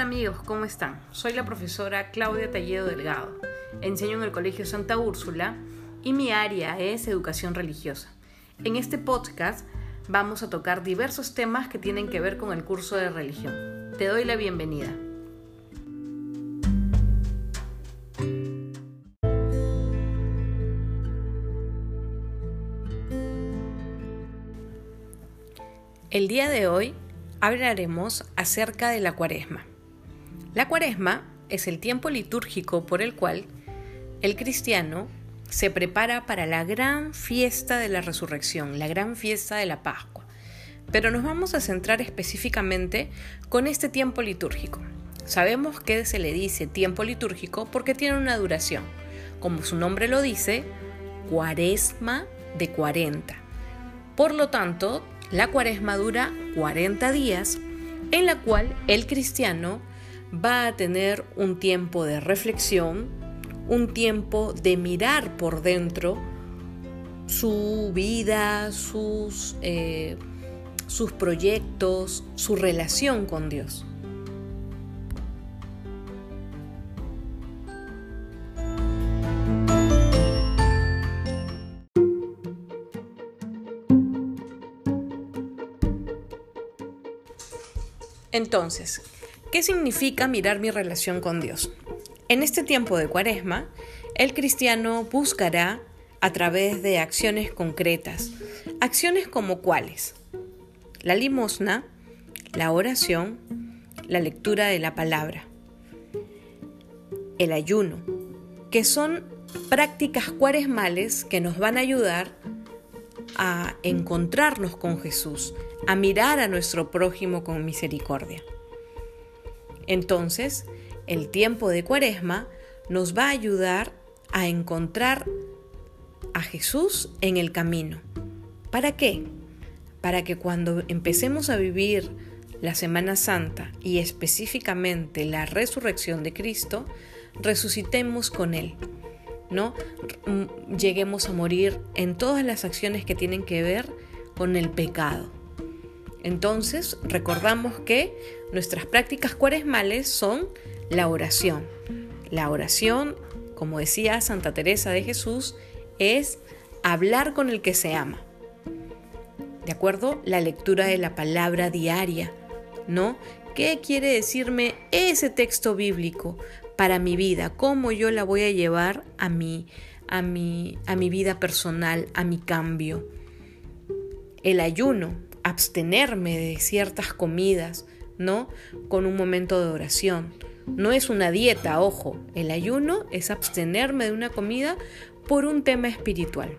amigos, ¿cómo están? Soy la profesora Claudia Talledo Delgado. Enseño en el Colegio Santa Úrsula y mi área es educación religiosa. En este podcast vamos a tocar diversos temas que tienen que ver con el curso de religión. Te doy la bienvenida. El día de hoy hablaremos acerca de la cuaresma. La cuaresma es el tiempo litúrgico por el cual el cristiano se prepara para la gran fiesta de la resurrección, la gran fiesta de la Pascua. Pero nos vamos a centrar específicamente con este tiempo litúrgico. Sabemos que se le dice tiempo litúrgico porque tiene una duración. Como su nombre lo dice, cuaresma de 40. Por lo tanto, la cuaresma dura 40 días en la cual el cristiano va a tener un tiempo de reflexión, un tiempo de mirar por dentro su vida, sus, eh, sus proyectos, su relación con Dios. Entonces, ¿qué significa mirar mi relación con Dios? En este tiempo de cuaresma, el cristiano buscará a través de acciones concretas. Acciones como cuáles? La limosna, la oración, la lectura de la palabra, el ayuno, que son prácticas cuaresmales que nos van a ayudar a encontrarnos con Jesús, a mirar a nuestro prójimo con misericordia. Entonces, el tiempo de cuaresma nos va a ayudar a encontrar a Jesús en el camino. ¿Para qué? Para que cuando empecemos a vivir la Semana Santa y específicamente la resurrección de Cristo, resucitemos con Él, ¿no? Mm, lleguemos a morir en todas las acciones que tienen que ver con el pecado. Entonces, recordamos que nuestras prácticas cuaresmales son la oración. La oración, como decía Santa Teresa de Jesús, es hablar con el que se ama. ¿De acuerdo? La lectura de la palabra diaria, ¿no? ¿Qué quiere decirme ese texto bíblico para mi vida? ¿Cómo yo la voy a llevar a mi, a mi, a mi vida personal, a mi cambio? El ayuno, abstenerme de ciertas comidas, ¿no? Con un momento de oración. No es una dieta, ojo, el ayuno es abstenerme de una comida por un tema espiritual.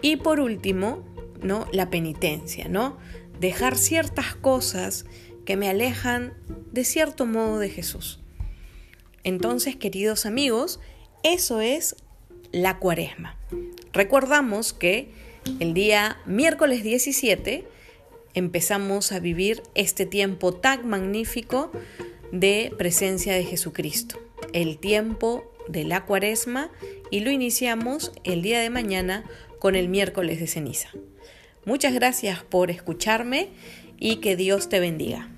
Y por último, ¿no? La penitencia, ¿no? Dejar ciertas cosas que me alejan de cierto modo de Jesús. Entonces, queridos amigos, eso es la cuaresma. Recordamos que el día miércoles 17 empezamos a vivir este tiempo tan magnífico de presencia de Jesucristo, el tiempo de la cuaresma y lo iniciamos el día de mañana con el miércoles de ceniza. Muchas gracias por escucharme y que Dios te bendiga.